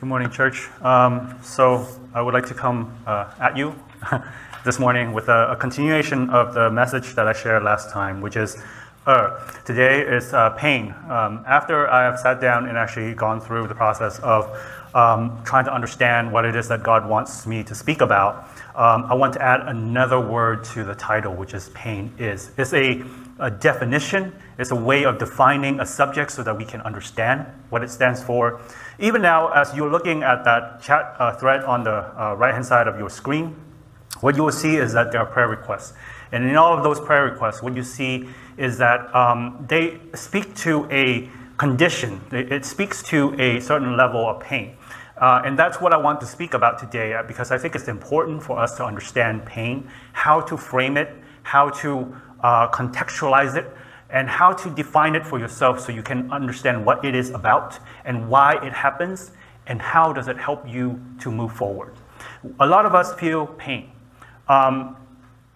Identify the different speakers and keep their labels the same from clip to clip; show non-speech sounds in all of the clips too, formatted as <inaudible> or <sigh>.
Speaker 1: Good morning, church. Um, so I would like to come uh, at you <laughs> this morning with a, a, continuation of the message that I shared last time, which is uh, today is uh, pain. Um, after I have sat down and actually gone through the process of um, trying to understand what it is that God wants me to speak about, um, I want to add another word to the title, which is pain is. It's a, a definition, it's a way of defining a subject so that we can understand what it stands for. Even now, as you're looking at that chat uh, thread on the uh, right hand side of your screen, what you will see is that there are prayer requests. And in all of those prayer requests, what you see is that um, they speak to a condition, it speaks to a certain level of pain. Uh, and that's what I want to speak about today uh, because I think it's important for us to understand pain, how to frame it, how to uh, contextualize it, and how to define it for yourself so you can understand what it is about and why it happens and how does it help you to move forward. A lot of us feel pain. Um,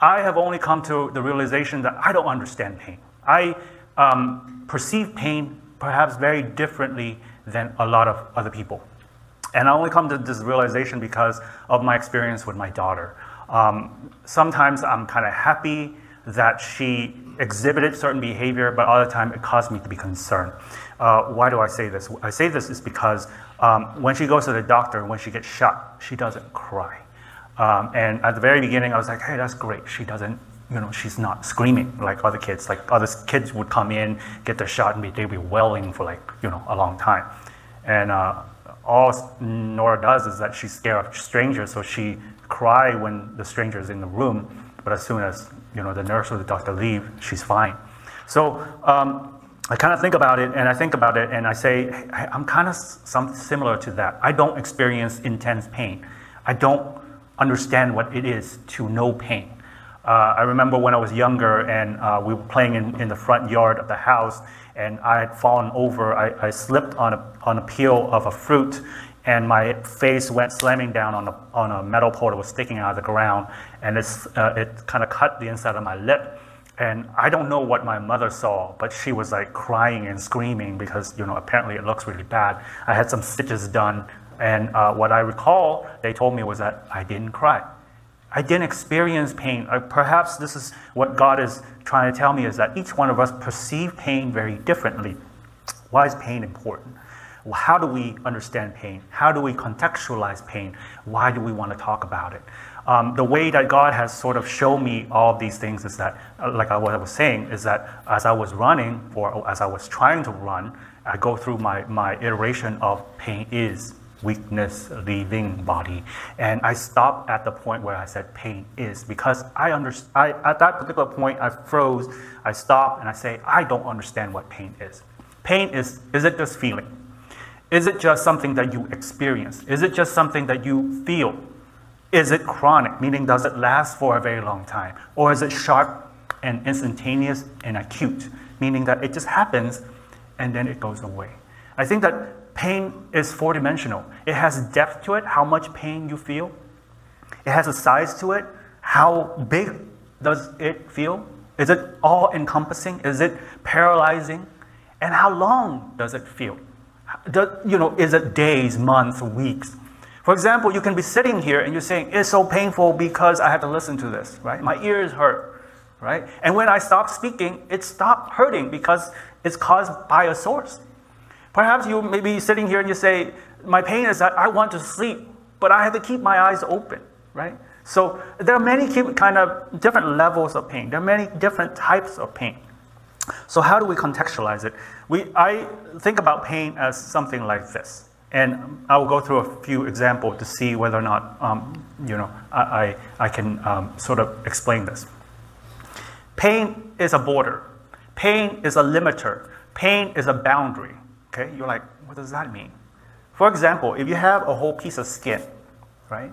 Speaker 1: I have only come to the realization that I don't understand pain. I um, perceive pain perhaps very differently than a lot of other people. And I only come to this realization because of my experience with my daughter. Um, sometimes I'm kind of happy that she exhibited certain behavior, but all the time it caused me to be concerned. Uh, why do I say this? I say this is because um, when she goes to the doctor, when she gets shot, she doesn't cry. Um, and at the very beginning, I was like, hey, that's great. She doesn't, you know, she's not screaming like other kids. Like other kids would come in, get their shot, and be, they'd be wailing for like, you know, a long time. And uh, all Nora does is that she's scared of strangers, so she cry when the stranger is in the room. But as soon as you know the nurse or the doctor leave, she's fine. So um, I kind of think about it, and I think about it, and I say I'm kind of some similar to that. I don't experience intense pain. I don't understand what it is to know pain. Uh, I remember when I was younger and uh, we were playing in, in the front yard of the house, and I had fallen over. I, I slipped on a, on a peel of a fruit, and my face went slamming down on a, on a metal pole that was sticking out of the ground, and it's, uh, it kind of cut the inside of my lip. And I don't know what my mother saw, but she was like crying and screaming because, you know, apparently it looks really bad. I had some stitches done, and uh, what I recall they told me was that I didn't cry. I didn't experience pain. Perhaps this is what God is trying to tell me is that each one of us perceive pain very differently. Why is pain important? How do we understand pain? How do we contextualize pain? Why do we want to talk about it? Um, the way that God has sort of shown me all these things is that, uh, like I was saying, is that as I was running, or as I was trying to run, I go through my, my iteration of pain is weakness leaving body. And I stopped at the point where I said pain is because I understand. I, at that particular point, I froze. I stopped and I say, I don't understand what pain is. Pain is, is it just feeling? Is it just something that you experience? Is it just something that you feel? Is it chronic, meaning does it last for a very long time? Or is it sharp and instantaneous and acute, meaning that it just happens and then it goes away? I think that pain is four dimensional. It has depth to it, how much pain you feel. It has a size to it. How big does it feel? Is it all encompassing? Is it paralyzing? And how long does it feel? You know, is it days, months, weeks? For example, you can be sitting here and you're saying, it's so painful because I have to listen to this, right? My ears hurt, right? And when I stop speaking, it stopped hurting because it's caused by a source. Perhaps you may be sitting here and you say, My pain is that I want to sleep, but I have to keep my eyes open, right? So there are many kind of different levels of pain. There are many different types of pain. So how do we contextualize it? We, I think about pain as something like this. And I will go through a few examples to see whether or not um, you know, I, I, I can um, sort of explain this. Pain is a border. Pain is a limiter. Pain is a boundary. Okay, you're like, what does that mean? For example, if you have a whole piece of skin, right,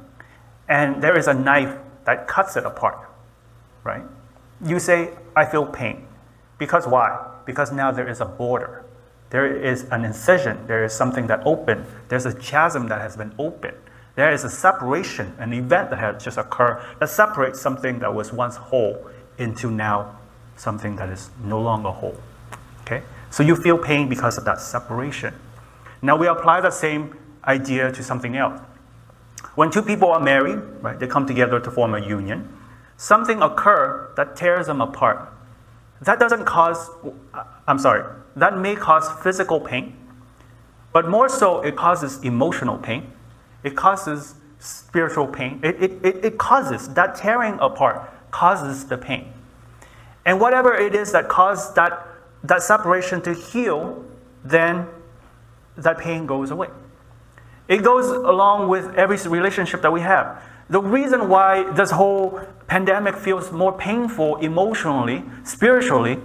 Speaker 1: and there is a knife that cuts it apart, right, you say, I feel pain. Because why? Because now there is a border. There is an incision. There is something that opened. There's a chasm that has been opened. There is a separation, an event that has just occurred that separates something that was once whole into now something that is no longer whole. Okay? So you feel pain because of that separation. Now we apply the same idea to something else. When two people are married, right, they come together to form a union, something occurs that tears them apart. That doesn't cause, I'm sorry, that may cause physical pain, but more so, it causes emotional pain. It causes spiritual pain. It, it, it, it causes, that tearing apart causes the pain. And whatever it is that caused that, that separation to heal, then that pain goes away. It goes along with every relationship that we have. The reason why this whole pandemic feels more painful emotionally, spiritually,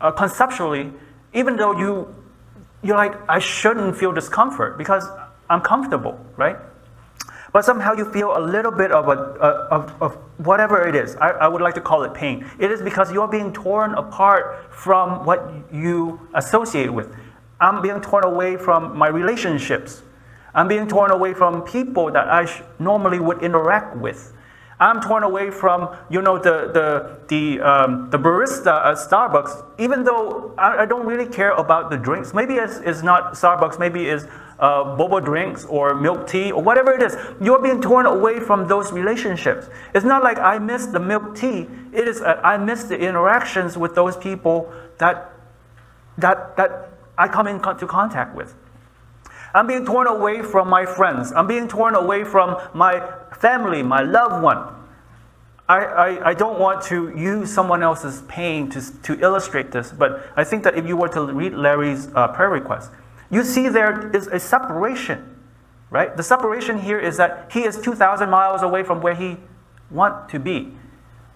Speaker 1: uh, conceptually, even though you, you're like, I shouldn't feel discomfort because I'm comfortable, right? But somehow you feel a little bit of, a, of, of whatever it is. I, I would like to call it pain. It is because you're being torn apart from what you associate with. I'm being torn away from my relationships. I'm being torn away from people that I sh- normally would interact with. I'm torn away from, you know, the, the, the, um, the barista at Starbucks, even though I, I, don't really care about the drinks. Maybe it's, it's not Starbucks, maybe it's uh, boba drinks or milk tea or whatever it is. You're being torn away from those relationships. It's not like I miss the milk tea. It is uh, I miss the interactions with those people that, that, that I come into contact with. I'm being torn away from my friends. I'm being torn away from my family, my loved one. I, I, I, don't want to use someone else's pain to, to illustrate this, but I think that if you were to read Larry's uh, prayer request, you see there is a separation, right? The separation here is that he is 2,000 miles away from where he want to be.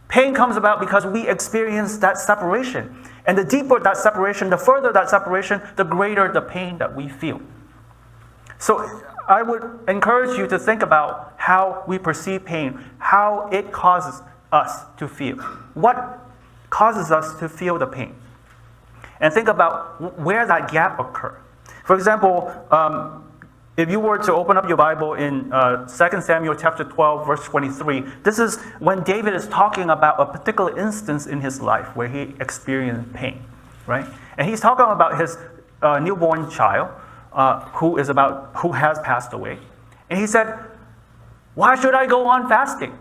Speaker 1: Pain comes about because we experience that separation. And the deeper that separation, the further that separation, the greater the pain that we feel. So I would encourage you to think about how we perceive pain, how it causes us to feel. What causes us to feel the pain? And think about where that gap occurs. For example, um, if you were to open up your Bible in uh, 2 Samuel chapter 12, verse 23, this is when David is talking about a particular instance in his life where he experienced pain, right? And he's talking about his uh, newborn child uh, who is about who has passed away. And he said, Why should I go on fasting?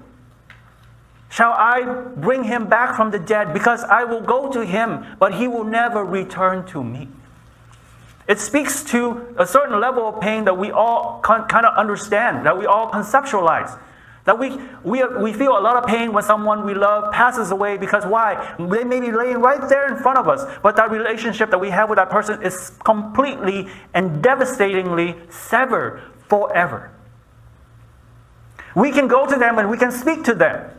Speaker 1: Shall I bring him back from the dead? Because I will go to him, but he will never return to me. It speaks to a certain level of pain that we all kind of understand, that we all conceptualize. That we, we, we feel a lot of pain when someone we love passes away because why? They may be laying right there in front of us, but that relationship that we have with that person is completely and devastatingly severed forever. We can go to them and we can speak to them,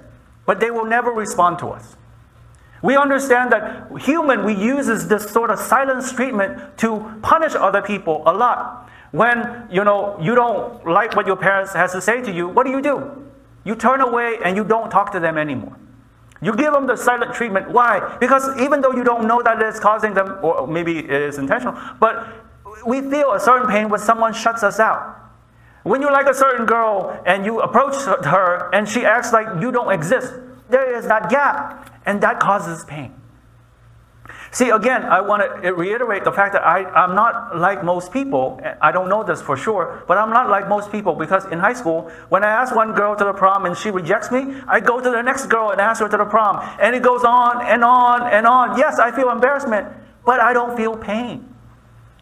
Speaker 1: but they will never respond to us. We understand that human we uses this sort of silence treatment to punish other people a lot. When you know you don't like what your parents has to say to you, what do you do? You turn away and you don't talk to them anymore. You give them the silent treatment. Why? Because even though you don't know that it's causing them, or maybe it is intentional, but we feel a certain pain when someone shuts us out. When you like a certain girl and you approach her and she acts like you don't exist, there is that gap, and that causes pain. See, again, I want to reiterate the fact that I, I'm not like most people. I don't know this for sure, but I'm not like most people because in high school, when I ask one girl to the prom and she rejects me, I go to the next girl and ask her to the prom. And it goes on and on and on. Yes, I feel embarrassment, but I don't feel pain.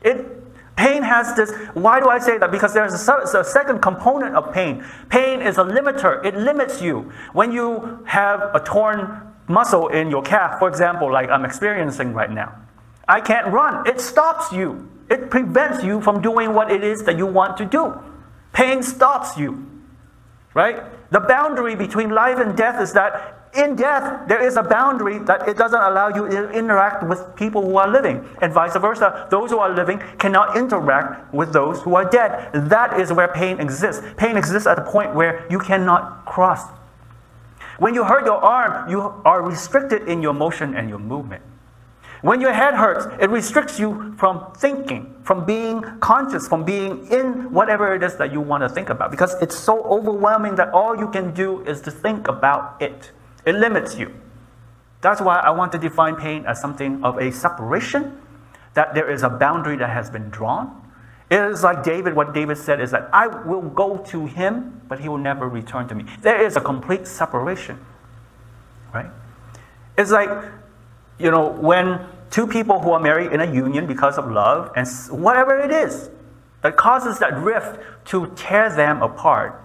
Speaker 1: It, pain has this, why do I say that? Because there's a, a second component of pain. Pain is a limiter, it limits you. When you have a torn muscle in your calf, for example, like I'm experiencing right now. I can't run. It stops you. It prevents you from doing what it is that you want to do. Pain stops you. Right? The boundary between life and death is that in death, there is a boundary that it doesn't allow you to interact with people who are living, and vice versa. Those who are living cannot interact with those who are dead. That is where pain exists. Pain exists at a point where you cannot cross when you hurt your arm, you are restricted in your motion and your movement. When your head hurts, it restricts you from thinking, from being conscious, from being in whatever it is that you want to think about because it's so overwhelming that all you can do is to think about it. It limits you. That's why I want to define pain as something of a separation, that there is a boundary that has been drawn.
Speaker 2: It is like David, what David said is that I will go to him, but he will never return to me. There is a complete separation, right? It's like, you know, when two people who are married in a union because of love and whatever it is that causes that rift to tear them apart,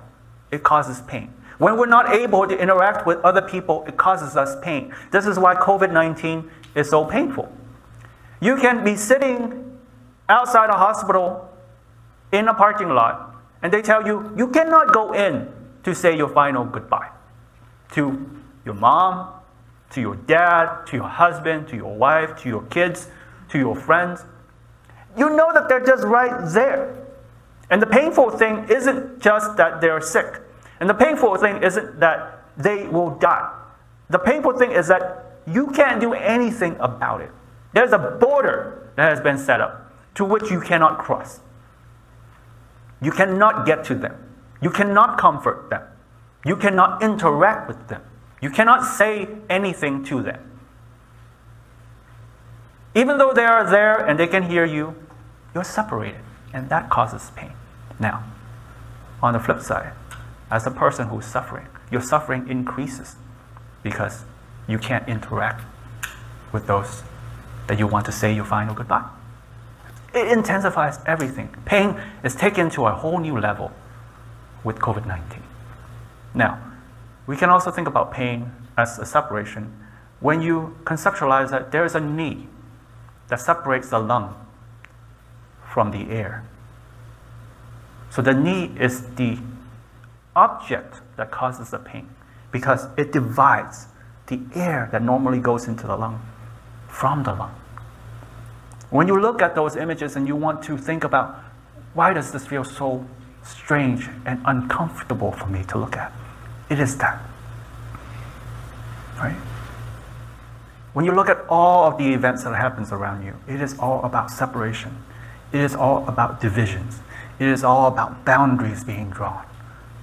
Speaker 2: it causes pain. When we're not able to interact with other people, it causes us pain. This is why COVID 19 is so painful. You can be sitting outside a hospital in a parking lot, and they tell you you cannot go in to say your final goodbye to your mom, to your dad, to your husband, to your wife, to your kids, to your friends. You know that they're just right there. And the painful thing isn't just that they're sick. And the painful thing isn't that they will die. The painful thing is that you can't do anything about it. There's a border that has been set up to which you cannot cross. You cannot get to them. You cannot comfort them. You cannot interact with them. You cannot say anything to them. Even though they are there and they can hear you, you're separated, and that causes pain. Now, on the flip side, as a person who's suffering, your suffering increases because you can't interact with those that you want to say your final goodbye. It intensifies everything. Pain is taken to a whole new level with COVID 19. Now, we can also think about pain as a separation when you conceptualize that there is a knee that separates the lung from the air. So the knee is the object that causes the pain because it divides the air that normally goes into the lung from the lung. When you look at those images and you want to think about why does this feel so strange and uncomfortable for me to look at? It is that. Right? When you look at all of the events that happens around you, it is all about separation. It is all about divisions. It is all about boundaries being drawn.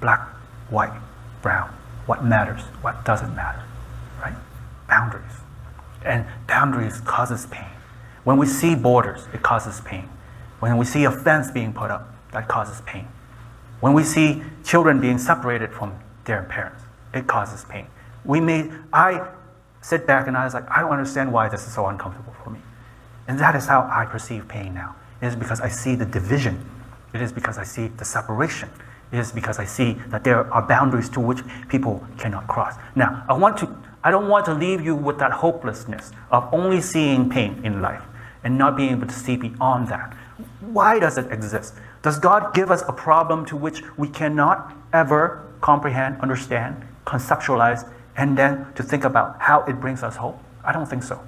Speaker 2: Black, white, brown. What matters, what doesn't matter. Right? Boundaries. And boundaries causes pain. When we see borders, it causes pain. When we see a fence being put up, that causes pain. When we see children being separated from their parents. It causes pain. We may, I sit back and I was like, I don't understand why this is so uncomfortable for me. And that is how I perceive pain now. It is because I see the division. It is because I see the separation. It is because I see that there are boundaries to which people cannot cross. Now, I want to I don't want to leave you with that hopelessness of only seeing pain in life and not being able to see beyond that. Why does it exist? Does God give us a problem to which we cannot ever comprehend, understand, conceptualize, and then to think about how it brings us hope? I don't think so.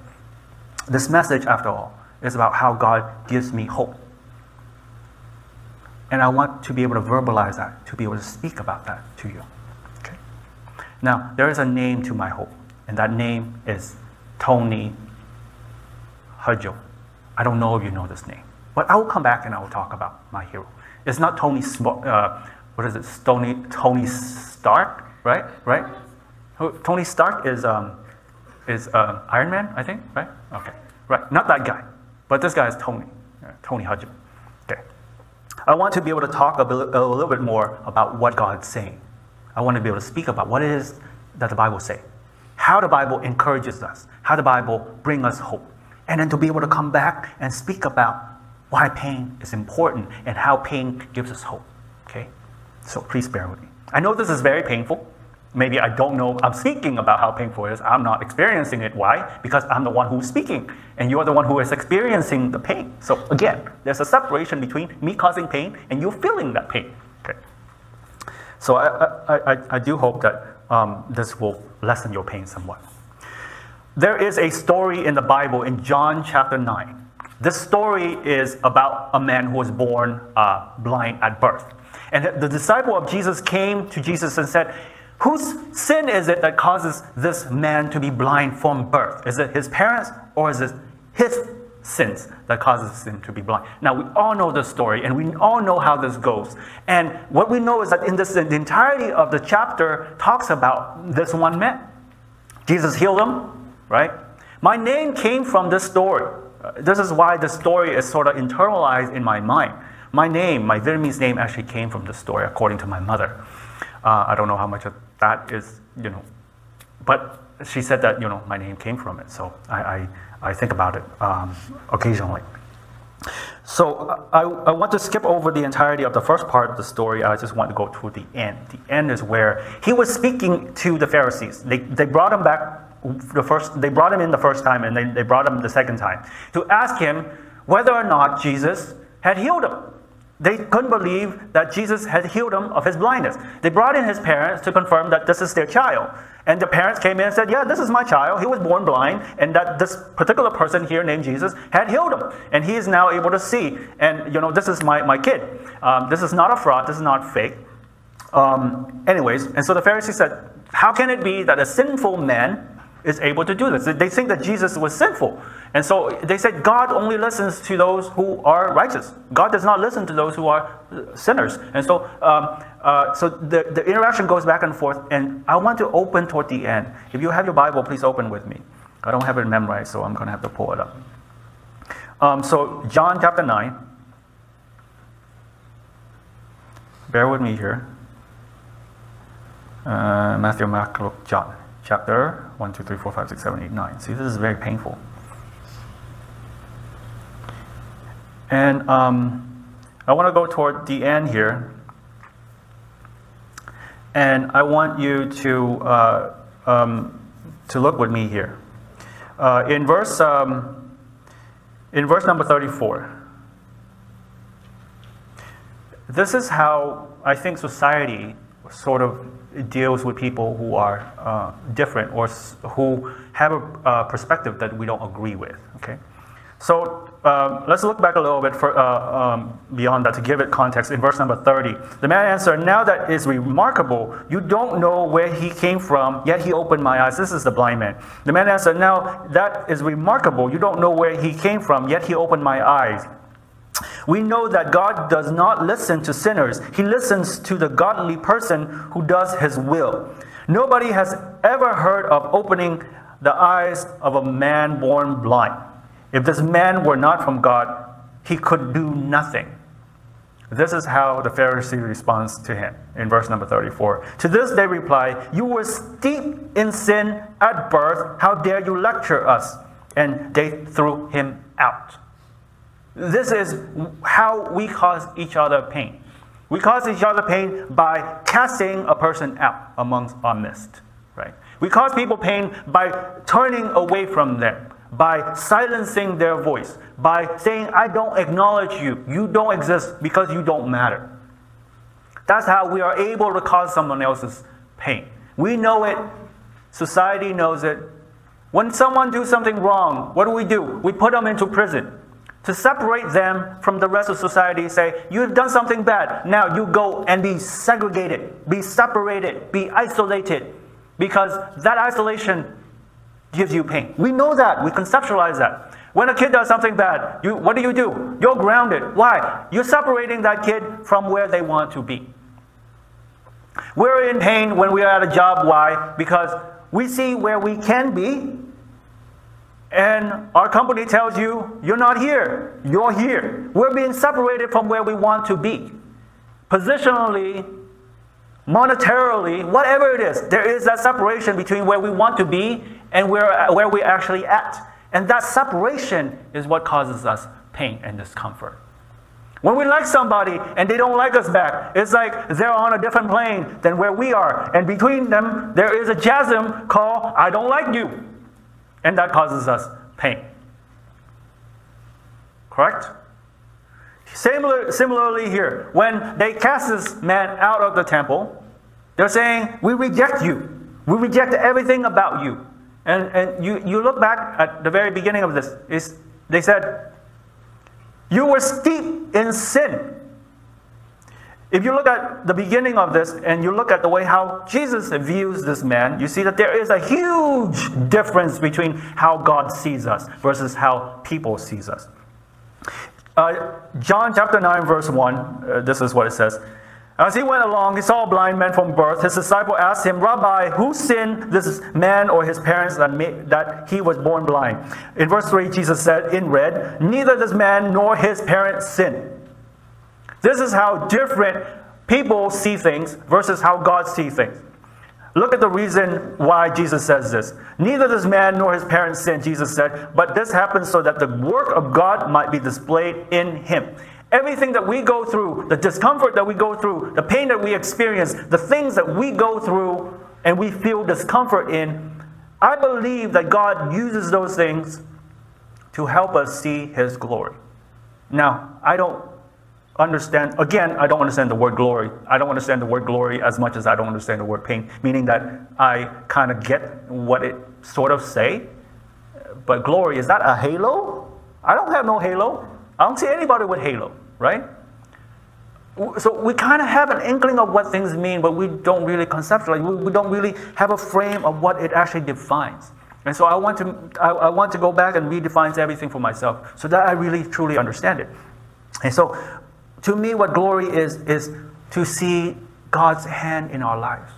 Speaker 2: This message, after all, is about how God gives me hope. And I want to be able to verbalize that, to be able to speak about that to you. Okay? Now, there is a name to my hope, and that name is Tony Hudgell. I don't know if you know this name, but I will come back and I will talk about my hero. It's not Tony, uh, what is it, Tony, Tony Stark, right? Right? Tony Stark is, um, is uh, Iron Man, I think, right? Okay, right. Not that guy, but this guy is Tony, uh, Tony Hudgell. Okay. I want to be able to talk a, bit, a little bit more about what God's saying. I want to be able to speak about what it is that the Bible say, how the Bible encourages us, how the Bible bring us hope, and then to be able to come back and speak about why pain is important and how pain gives us hope. Okay. So please bear with me. I know this is very painful. Maybe I don't know, I'm speaking about how painful it is. I'm not experiencing it. Why? Because I'm the one who's speaking, and you're the one who is experiencing the pain. So again, there's a separation between me causing pain and you feeling that pain. Okay. So I, I, I, I do hope that um, this will lessen your pain somewhat. There is a story in the Bible in John chapter 9. This story is about a man who was born uh, blind at birth. And the disciple of Jesus came to Jesus and said, Whose sin is it that causes this man to be blind from birth? Is it his parents or is it his sins that causes him to be blind? Now, we all know the story and we all know how this goes. And what we know is that in this, the entirety of the chapter talks about this one man. Jesus healed him, right? My name came from this story. Uh, this is why the story is sort of internalized in my mind. My name, my Vietnamese name, actually came from the story, according to my mother. Uh, I don't know how much of that is, you know, but she said that, you know, my name came from it. So I, I, I think about it um, occasionally. So I, I want to skip over the entirety of the first part of the story. I just want to go to the end. The end is where he was speaking to the Pharisees. They, they brought him back the first, they brought him in the first time and they, they brought him the second time to ask him whether or not Jesus had healed him. They couldn't believe that Jesus had healed him of his blindness. They brought in his parents to confirm that this is their child. And the parents came in and said, Yeah, this is my child. He was born blind, and that this particular person here named Jesus had healed him. And he is now able to see. And, you know, this is my, my kid. Um, this is not a fraud, this is not fake. Um, anyways, and so the Pharisees said, How can it be that a sinful man is able to do this. They think that Jesus was sinful. And so they said God only listens to those who are righteous. God does not listen to those who are sinners. And so, um, uh, so the, the interaction goes back and forth. And I want to open toward the end. If you have your Bible, please open with me. I don't have it memorized, so I'm going to have to pull it up. Um, so, John chapter 9. Bear with me here. Uh, Matthew, Mark, Luke, John chapter 1, 2, 3, 4, 5, 6, 7, 8, 9. See, this is very painful. And um, I want to go toward the end here. And I want you to, uh, um, to look with me here. Uh, in, verse, um, in verse number 34, this is how I think society sort of deals with people who are uh, different or who have a uh, perspective that we don't agree with. Okay, so um, let's look back a little bit for, uh, um, beyond that to give it context. In verse number 30, the man answered, Now that is remarkable. You don't know where he came from, yet he opened my eyes. This is the blind man. The man answered, Now that is remarkable. You don't know where he came from, yet he opened my eyes. We know that God does not listen to sinners, He listens to the godly person who does His will. Nobody has ever heard of opening the eyes of a man born blind. If this man were not from God, he could do nothing. This is how the Pharisee responds to him in verse number 34. To this they reply, You were steeped in sin at birth. How dare you lecture us? And they threw him out. This is how we cause each other pain. We cause each other pain by casting a person out amongst our midst, right? We cause people pain by turning away from them, by silencing their voice, by saying, I don't acknowledge you. You don't exist because you don't matter. That's how we are able to cause someone else's pain. We know it, society knows it. When someone do something wrong, what do we do? We put them into prison to separate them from the rest of society, say, You've done something bad. Now you go and be segregated, be separated, be isolated, because that isolation gives you pain. We know that, we conceptualize that. When a kid does something bad, you, what do you do? You're grounded. Why? You're separating that kid from where they want to be. We're in pain when we are at a job. Why? Because we see where we can be, and our company tells you, you're not here, you're here. We're being separated from where we want to be. Positionally, monetarily, whatever it is, there is that separation between where we want to be and where, where we're actually at. And that separation is what causes us pain and discomfort. When we like somebody and they don't like us back, it's like they're on a different plane than where we are. And between them, there is a chasm called I don't like you. And that causes us pain. Correct? Similar, similarly, here, when they cast this man out of the temple, they're saying, We reject you. We reject everything about you. And, and you, you look back at the very beginning of this, is they said, You were steeped in sin. If you look at the beginning of this and you look at the way how Jesus views this man, you see that there is a huge difference between how God sees us versus how people sees us. Uh, John chapter 9 verse 1, uh, this is what it says. As he went along, he saw a blind man from birth. His disciple asked him, Rabbi, who sinned, this man or his parents, that, made, that he was born blind? In verse 3, Jesus said in red, Neither this man nor his parents sinned. This is how different people see things versus how God sees things. Look at the reason why Jesus says this. Neither this man nor his parents sin, Jesus said, but this happens so that the work of God might be displayed in him. Everything that we go through, the discomfort that we go through, the pain that we experience, the things that we go through and we feel discomfort in, I believe that God uses those things to help us see his glory. Now, I don't understand, again, I don't understand the word glory. I don't understand the word glory as much as I don't understand the word pain, meaning that I kind of get what it sort of say. But glory, is that a halo? I don't have no halo. I don't see anybody with halo, right? So we kind of have an inkling of what things mean, but we don't really conceptualize. We, don't really have a frame of what it actually defines. And so I want to, I, I want to go back and redefine everything for myself so that I really truly understand it. And so to me, what glory is, is to see God's hand in our lives,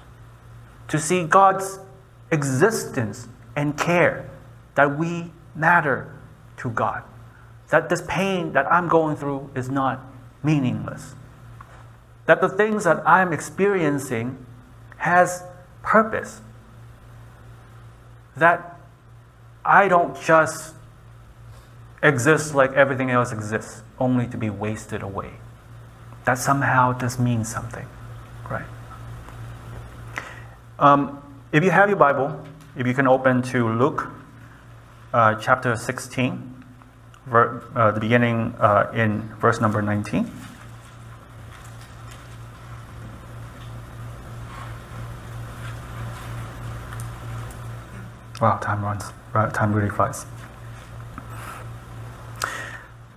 Speaker 2: to see God's existence and care that we matter to God, that this pain that I'm going through is not meaningless, that the things that I'm experiencing has purpose, that I don't just exist like everything else exists, only to be wasted away that somehow does mean something, right? Um, if you have your Bible, if you can open to Luke uh, chapter 16, ver, uh, the beginning uh, in verse number 19. Wow, time runs. Time really flies.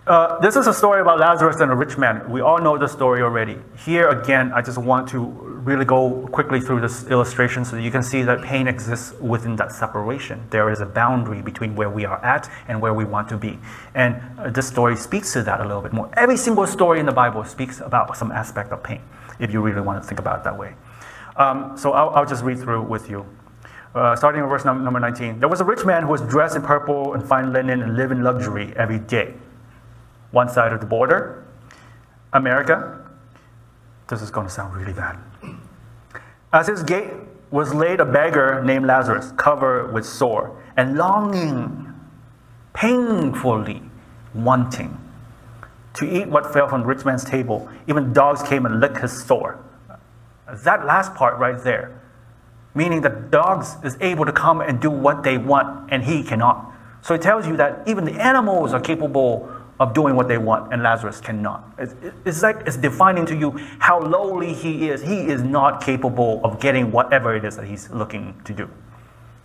Speaker 2: Uh, this is a story about Lazarus and a rich man. We all know the story already. Here again, I just want to really go quickly through this illustration so that you can see that pain exists within that separation. There is a boundary between where we are at and where we want to be. And uh, this story speaks to that a little bit more. Every single story in the Bible speaks about some aspect of pain, if you really want to think about it that way. Um, so I'll, I'll, just read through with you. Uh, starting with verse number 19. There was a rich man who was dressed in purple and fine linen and lived in luxury every day one side of the border, America. This is going to sound really bad. As his gate was laid a beggar named Lazarus, covered with sore and longing, painfully wanting to eat what fell from the rich man's table. Even dogs came and licked his sore. That last part right there, meaning that dogs is able to come and do what they want and he cannot. So it tells you that even the animals are capable of doing what they want, and Lazarus cannot. It's, like it's defining to you how lowly he is. He is not capable of getting whatever it is that he's looking to do.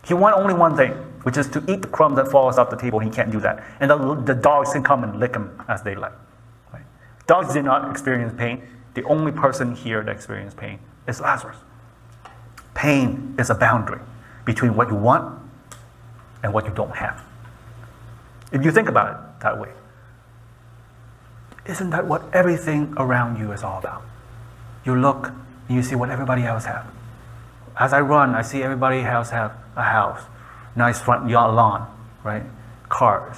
Speaker 2: He wants only one thing, which is to eat the crumb that falls off the table. He can't do that. And the, the dogs can come and lick him as they like. Right? Dogs did not experience pain. The only person here that experienced pain is Lazarus. Pain is a boundary between what you want and what you don't have. If you think about it that way. Isn't that what everything around you is all about? You look and you see what everybody else has. As I run, I see everybody else have a house, nice front yard lawn, right? Cars,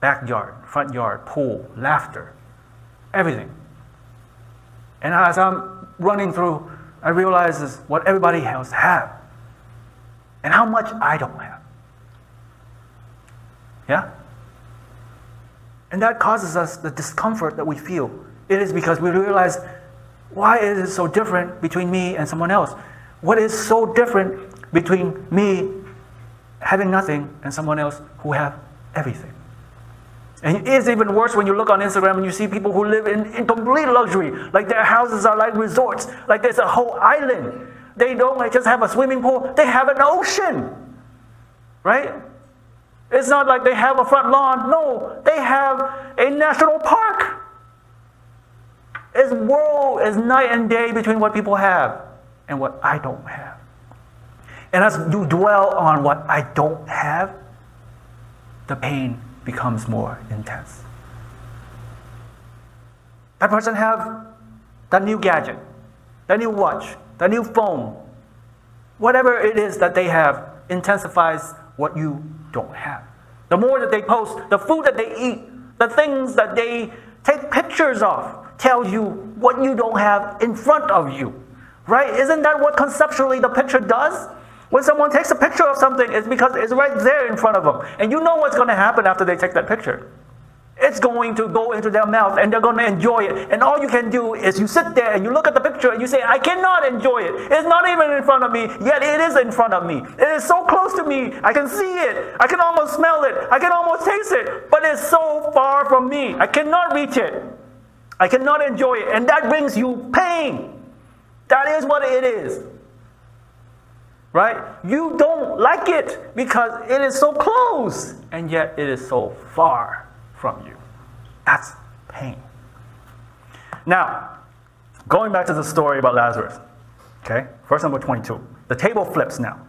Speaker 2: backyard, front yard, pool, laughter, everything. And as I'm running through, I realize is what everybody else have and how much I don't have. Yeah? And that causes us the discomfort that we feel. It is because we realize why is it so different between me and someone else? What is so different between me having nothing and someone else who have everything? And it is even worse when you look on Instagram and you see people who live in, in complete luxury. Like their houses are like resorts, like there's a whole island. They don't like just have a swimming pool, they have an ocean. Right? It's not like they have a front lawn. No, they have a national park. It's world is night and day between what people have and what I don't have. And as you dwell on what I don't have, the pain becomes more intense. That person have that new gadget, that new watch, that new phone, whatever it is that they have intensifies what you don't have. The more that they post, the food that they eat, the things that they take pictures of, tells you what you don't have in front of you. Right? Isn't that what conceptually the picture does? When someone takes a picture of something, it's because it's right there in front of them. And you know what's going to happen after they take that picture. It's going to go into their mouth and they're going to enjoy it. And all you can do is you sit there and you look at the picture and you say, I cannot enjoy it. It's not even in front of me, yet it is in front of me. It is so close to me. I can see it. I can almost smell it. I can almost taste it. But it's so far from me. I cannot reach it. I cannot enjoy it. And that brings you pain. That is what it is. Right? You don't like it because it is so close and yet it is so far from you. That's pain. Now, going back to the story about Lazarus. Okay? Verse number 22. The table flips now.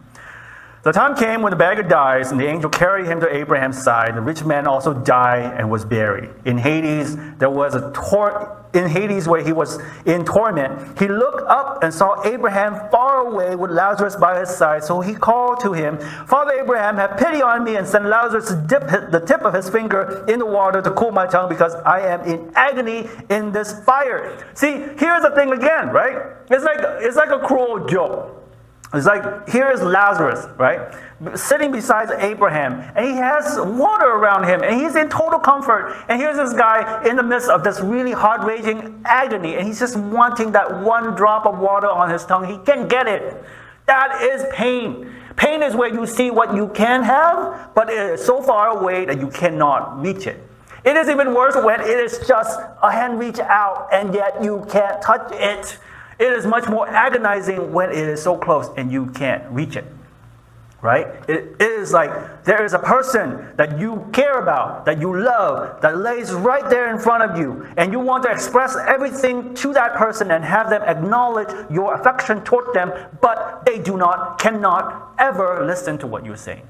Speaker 2: The time came when the beggar dies, and the angel carried him to Abraham's side. The rich man also died and was buried. In Hades, there was a tor- in Hades where he was in torment. He looked up and saw Abraham far away with Lazarus by his side. So he called to him, Father Abraham, have pity on me and send Lazarus to dip the tip of his finger in the water to cool my tongue because I am in agony in this fire. See, here's the thing again, right? It's like it's like a cruel joke. It's like here is Lazarus, right? Sitting beside Abraham, and he has water around him, and he's in total comfort. And here's this guy in the midst of this really heart raging agony, and he's just wanting that one drop of water on his tongue. He can't get it. That is pain. Pain is where you see what you can have, but it is so far away that you cannot reach it. It is even worse when it is just a hand reach out, and yet you can't touch it. It is much more agonizing when it is so close and you can't reach it. Right? It is like there is a person that you care about, that you love, that lays right there in front of you, and you want to express everything to that person and have them acknowledge your affection toward them, but they do not, cannot ever listen to what you're saying.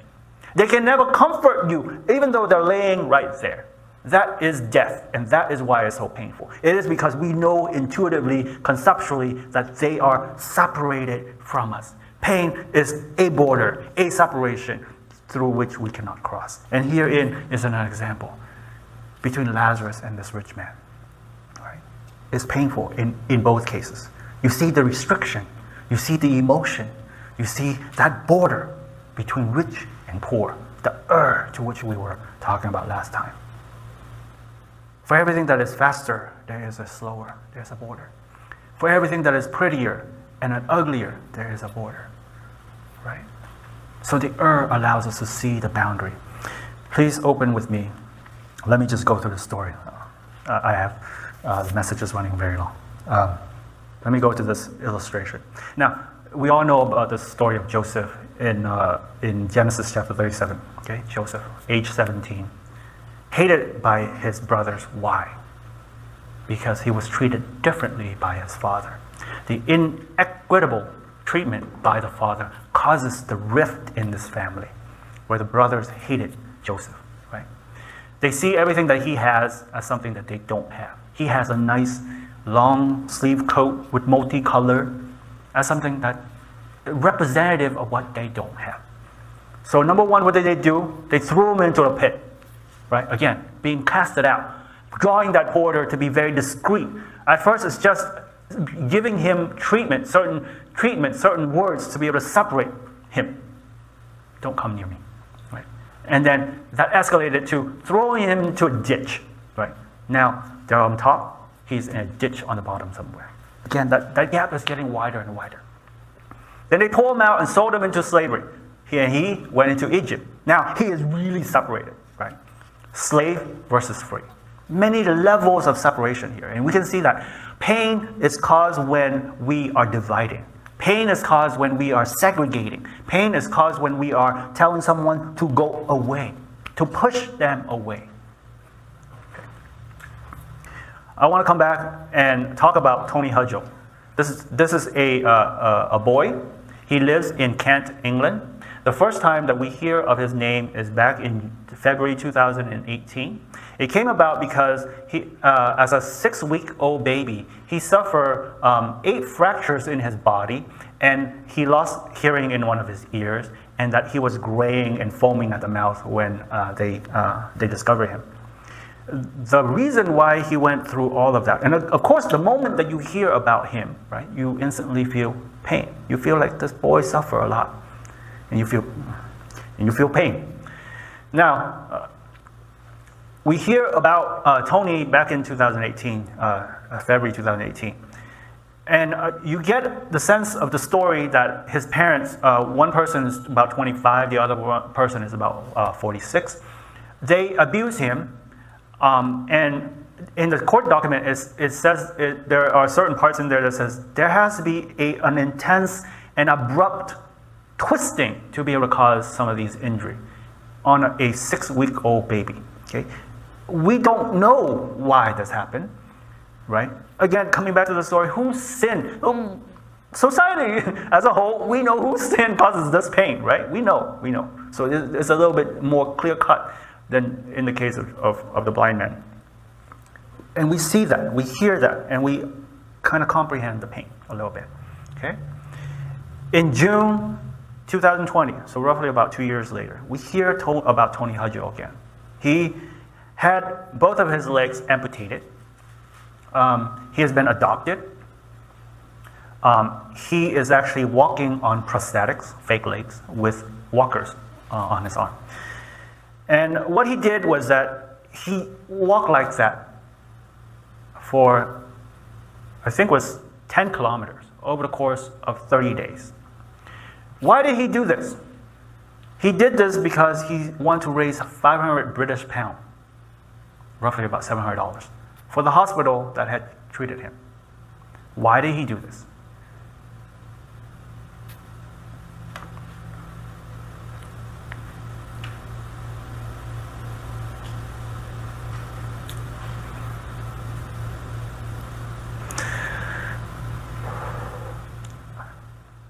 Speaker 2: They can never comfort you, even though they're laying right there. That is death, and that is why it's so painful. It is because we know intuitively, conceptually, that they are separated from us. Pain is a border, a separation through which we cannot cross. And herein is an example between Lazarus and this rich man. Right? It's painful in, in both cases. You see the restriction, you see the emotion, you see that border between rich and poor, the er to which we were talking about last time. For everything that is faster, there is a slower, there's a border. For everything that is prettier and an uglier, there is a border. Right? So the er allows us to see the boundary. Please open with me. Let me just go through the story. Uh, I have uh, the message is running very long. Um, let me go to this illustration. Now, we all know about the story of Joseph in, uh, in Genesis chapter 37. Okay, Joseph, age 17 hated by his brothers. Why? Because he was treated differently by his father. The inequitable treatment by the father causes the rift in this family, where the brothers hated Joseph. Right? They see everything that he has as something that they don't have. He has a nice long sleeve coat with multicolor as something that representative of what they don't have. So number one, what did they do? They threw him into a pit right? Again, being casted out, drawing that border to be very discreet. At first, it's just giving him treatment, certain treatment, certain words to be able to separate him. Don't come near me, right? And then that escalated to throwing him into a ditch, right? Now they're on top, he's in a ditch on the bottom somewhere. Again, that, that gap is getting wider and wider. Then they pulled him out and sold him into slavery. He and he went into Egypt. Now he is really separated? Slave versus free. Many levels of separation here. And we can see that pain is caused when we are dividing. Pain is caused when we are segregating. Pain is caused when we are telling someone to go away, to push them away. Okay. I want to come back and talk about Tony Hudgell. This is, this is a, uh, a boy. He lives in Kent, England. The first time that we hear of his name is back in February 2018. It came about because he, uh, as a six week old baby, he suffered um, eight fractures in his body and he lost hearing in one of his ears and that he was graying and foaming at the mouth when uh, they, uh, they discovered him. the reason why he went through all of that. And of course, the moment that you hear about him, right, you instantly feel pain. You feel like this boy suffered a lot, and you feel, and you feel pain. Now, uh, we hear about uh, Tony back in 2018, uh, uh, February 2018. And uh, you get the sense of the story that his parents, uh, one person is about 25, the other person is about uh, 46, they abuse him. Um, and in the court document, it says it, there are certain parts in there that says there has to be a, an intense and abrupt twisting to be able to cause some of these injury on a, six-week-old baby. Okay, we don't know why this happened, right? again, coming back to the story, who sinned? Society <laughs> as a whole, we know who sin causes this pain, right? We know, we know. So it's a little bit more clear cut than in the case of, of, of the blind man. And we see that, we hear that, and we kind of comprehend the pain a little bit. Okay? In June 2020, so roughly about two years later, we hear to- about Tony Hudgell again. He had both of his legs amputated um, he has been adopted. Um, he is actually walking on prosthetics, fake legs, with walkers uh, on his arm. And what he did was that he walked like that for, I think was 10 kilometers over the course of 30 days. Why did he do this? He did this because he wanted to raise 500 British pounds, roughly about $700 for the hospital that had treated him. Why did he do this?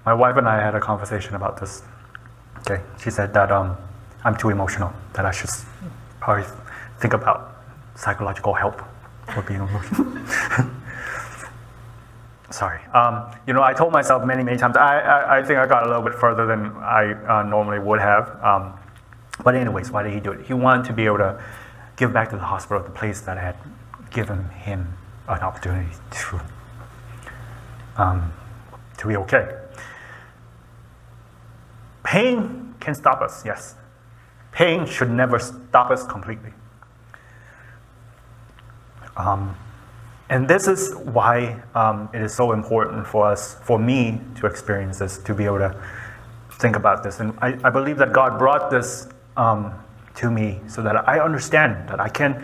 Speaker 2: My wife and I had a conversation about this. Okay, she said that um, I'm too emotional, that I should probably think about psychological help for being emotional. <laughs> Sorry. Um, you know, I told myself many, many times, I, I, I, think I got a little bit further than I uh, normally would have. Um, but, anyways, why did he do it? He wanted to be able to give back to the hospital the place that had given him an opportunity to, um, to be okay. Pain can stop us, yes. Pain should never stop us completely. Um, and this is why um, it is so important for us, for me to experience this, to be able to think about this. And I, I believe that God brought this um, to me so that I understand, that I can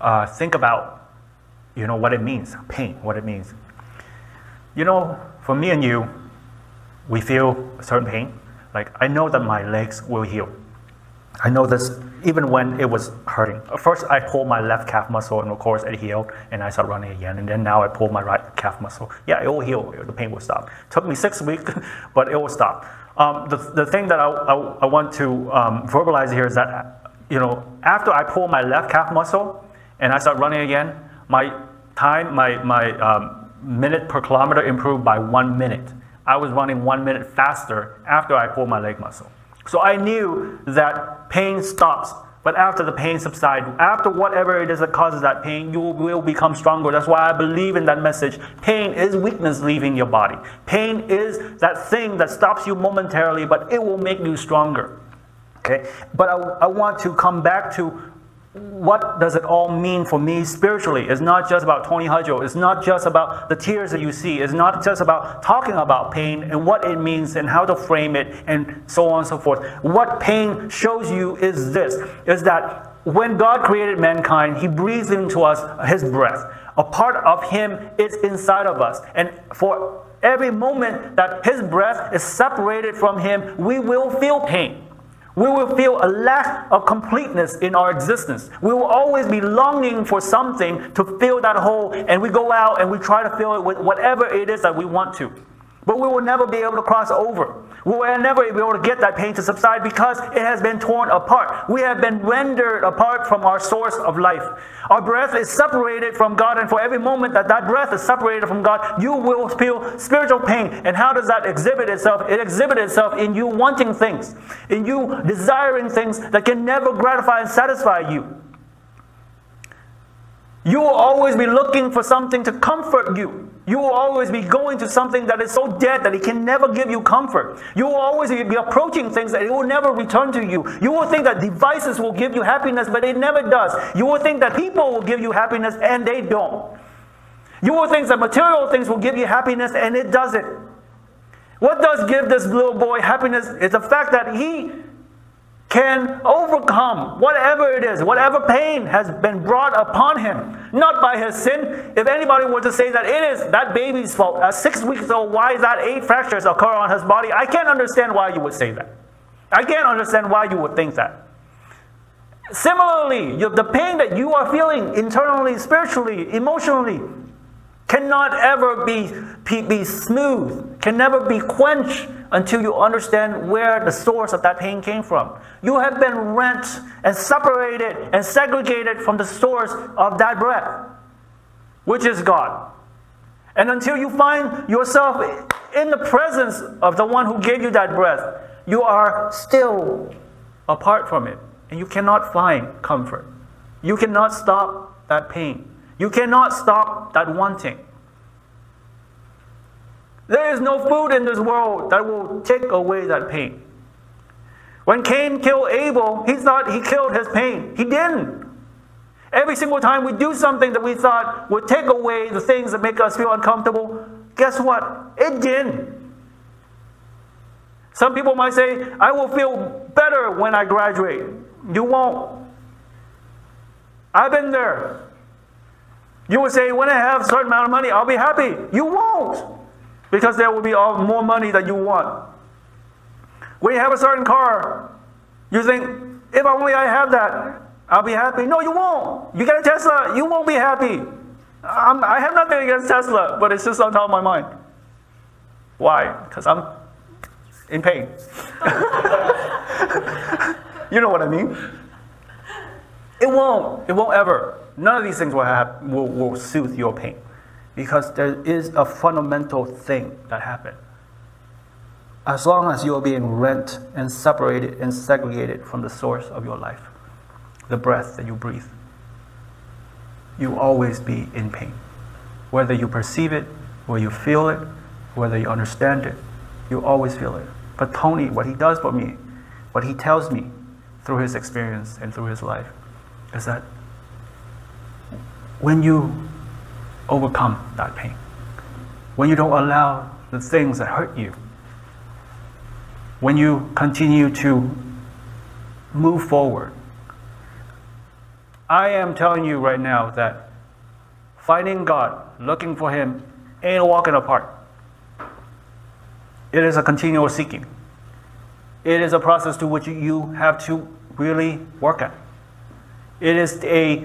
Speaker 2: uh, think about, you know, what it means, pain, what it means. You know, for me and you, we feel certain pain. Like, I know that my legs will heal. I know this even when it was hurting. First, I pulled my left calf muscle, and of course, it healed, and I started running again. And then now I pull my right calf muscle. Yeah, it will heal. The pain will stop. Took me six weeks, <laughs> but it will stop. Um, the, the thing that I, I, I want to um, verbalize here is that, you know, after I pull my left calf muscle and I start running again, my time, my, my um, minute per kilometer improved by one minute. I was running one minute faster after I pulled my leg muscle. So I knew that pain stops. But after the pain subsides, after whatever it is that causes that pain, you will become stronger. That's why I believe in that message. Pain is weakness leaving your body. Pain is that thing that stops you momentarily, but it will make you stronger. Okay? But I, I want to come back to what does it all mean for me spiritually? It's not just about Tony Hudgell. It's not just about the tears that you see. It's not just about talking about pain and what it means and how to frame it and so on and so forth. What pain shows you is this, is that when God created mankind, He breathed into us His breath. A part of Him is inside of us. And for every moment that His breath is separated from Him, we will feel pain. We will feel a lack of completeness in our existence. We will always be longing for something to fill that hole, and we go out and we try to fill it with whatever it is that we want to. But we will never be able to cross over. We will never be able to get that pain to subside because it has been torn apart. We have been rendered apart from our source of life. Our breath is separated from God, and for every moment that that breath is separated from God, you will feel spiritual pain. And how does that exhibit itself? It exhibits itself in you wanting things, in you desiring things that can never gratify and satisfy you. You will always be looking for something to comfort you. You will always be going to something that is so dead that it can never give you comfort. You will always be approaching things that it will never return to you. You will think that devices will give you happiness, but it never does. You will think that people will give you happiness, and they don't. You will think that material things will give you happiness, and it doesn't. What does give this little boy happiness is the fact that he can overcome whatever it is, whatever pain has been brought upon him, not by his sin. If anybody were to say that it is that baby's fault, at six weeks old, why is that eight fractures occur on his body? I can't understand why you would say that. I can't understand why you would think that. Similarly, the pain that you are feeling internally, spiritually, emotionally, cannot ever be, be smooth, can never be quenched until you understand where the source of that pain came from. You have been rent and separated and segregated from the source of that breath, which is God. And until you find yourself in the presence of the one who gave you that breath, you are still apart from it. And you cannot find comfort. You cannot stop that pain. You cannot stop that wanting. There is no food in this world that will take away that pain. When Cain killed Abel, he thought he killed his pain. He didn't. Every single time we do something that we thought would take away the things that make us feel uncomfortable, guess what? It didn't. Some people might say, I will feel better when I graduate. You won't. I've been there. You will say, when I have a certain amount of money, I'll be happy. You won't. Because there will be all, more money that you want. When you have a certain car, you think, if only I have that, I'll be happy. No, you won't. You get a Tesla, you won't be happy. I'm, I have nothing against Tesla, but it's just on top of my mind. Why? Because I'm in pain. <laughs> you know what I mean? It won't. It won't ever. None of these things will, have, will, will soothe your pain because there is a fundamental thing that happened. As long as you are being rent and separated and segregated from the source of your life, the breath that you breathe, you always be in pain. Whether you perceive it, whether you feel it, whether you understand it, you always feel it. But Tony, what he does for me, what he tells me through his experience and through his life, is that when you overcome that pain, when you don't allow the things that hurt you, when you continue to move forward, I am telling you right now that finding God, looking for Him, ain't walking park. It is a continual seeking. It is a process to which you have to really work at. It is a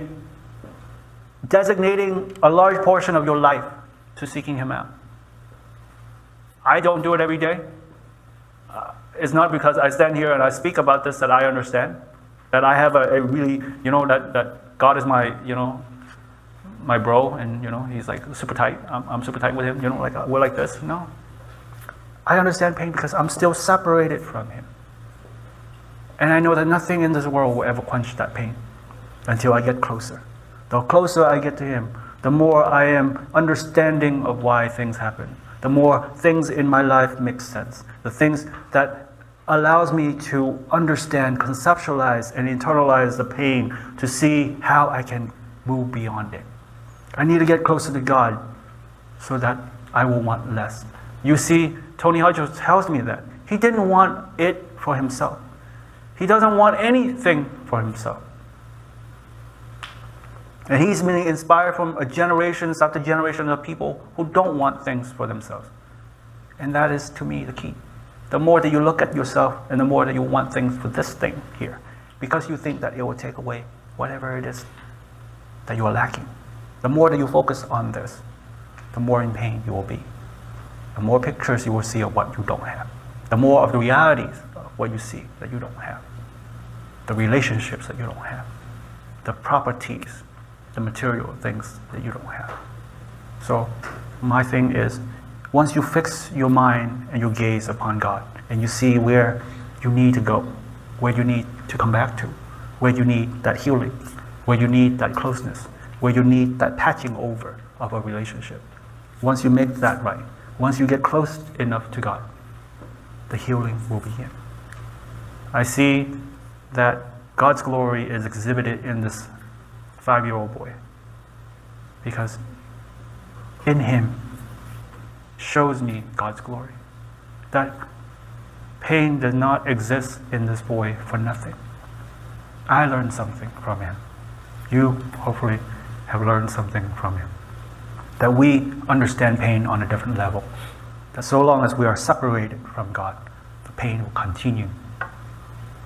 Speaker 2: designating a large portion of your life to seeking Him out. I don't do it every day. Uh, it's not because I stand here and I speak about this that I understand, that I have a, a really, you know, that, that God is my, you know, my bro, and you know he's like super tight. I'm, I'm super tight with him. You know, like we're like this. No, I understand pain because I'm still separated from him, and I know that nothing in this world will ever quench that pain until I get closer. The closer I get to Him, the more I am understanding of why things happen. The more things in my life make sense. The things that allows me to understand, conceptualize, and internalize the pain to see how I can move beyond it. I need to get closer to God so that I will want less. You see, Tony Hodges tells me that. He didn't want it for himself. He doesn't want anything for himself. And he's been inspired from a generations after generations of people who don't want things for themselves. And that is, to me, the key. The more that you look at yourself and the more that you want things for this thing here, because you think that it will take away whatever it is that you are lacking. The more that you focus on this, the more in pain you will be. The more pictures you will see of what you don't have. The more of the realities of what you see that you don't have. The relationships that you don't have. The properties the material things that you don't have. So, my thing is, once you fix your mind and your gaze upon God, and you see where you need to go, where you need to come back to, where you need that healing, where you need that closeness, where you need that patching over of a relationship. Once you make that right, once you get close enough to God, the healing will begin. I see that God's glory is exhibited in this five year old boy because in him shows me God's glory. That pain does not exist in this boy for nothing. I learned something from him. You hopefully have learned something from him. That we understand pain on a different level. That so long as we are separated from God, the pain will continue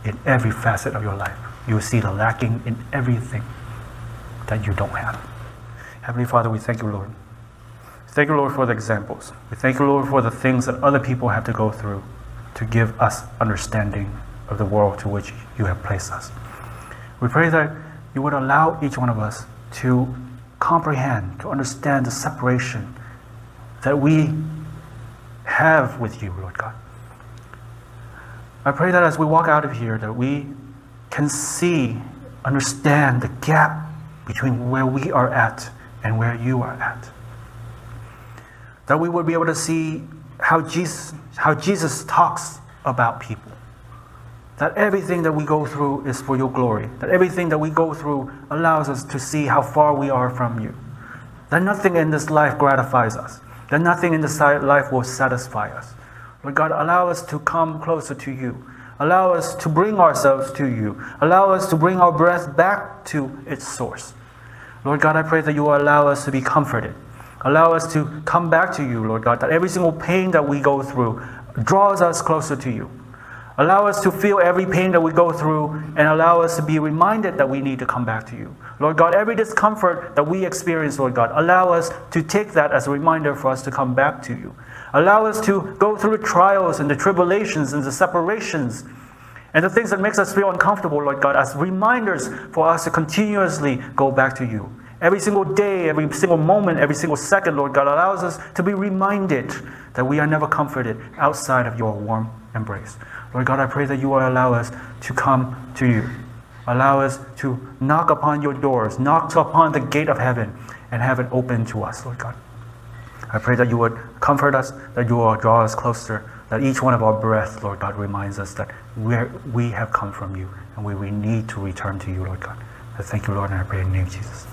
Speaker 2: in every facet of your life. You will see the lacking in everything that you don't have. Heavenly Father, we thank you, Lord. Thank you, Lord, for the examples. We thank you, Lord, for the things that other people have to go through to give us understanding of the world to which you have placed us. We pray that you would allow each one of us to comprehend, to understand the separation that we have with you, Lord God. I pray that as we walk out of here, that we can see, understand the gap between where we are at and where you are at. That we would be able to see how Jesus, how Jesus talks about people. That everything that we go through is for your glory. That everything that we go through allows us to see how far we are from you. That nothing in this life gratifies us. That nothing in this life will satisfy us. Lord God, allow us to come closer to you. Allow us to bring ourselves to you. Allow us to bring our breath back to its source. Lord God, I pray that you will allow us to be comforted. Allow us to come back to you, Lord God, that every single pain that we go through draws us closer to you. Allow us to feel every pain that we go through and allow us to be reminded that we need to come back to you. Lord God, every discomfort that we experience, Lord God, allow us to take that as a reminder for us to come back to you. Allow us to go through trials and the tribulations and the separations and the things that makes us feel uncomfortable, Lord God, as reminders for us to continuously go back to you. Every single day, every single moment, every single second, Lord God, allows us to be reminded that we are never comforted outside of your warm embrace. Lord God, I pray that you will allow us to come to you. Allow us to knock upon your doors, knock upon the gate of heaven, and have it open to us, Lord God. I pray that you would comfort us, that you will draw us closer, that each one of our breath, Lord God, reminds us that we have come from you and we, we need to return to you, Lord God. I thank you, Lord, and I pray in the name of Jesus.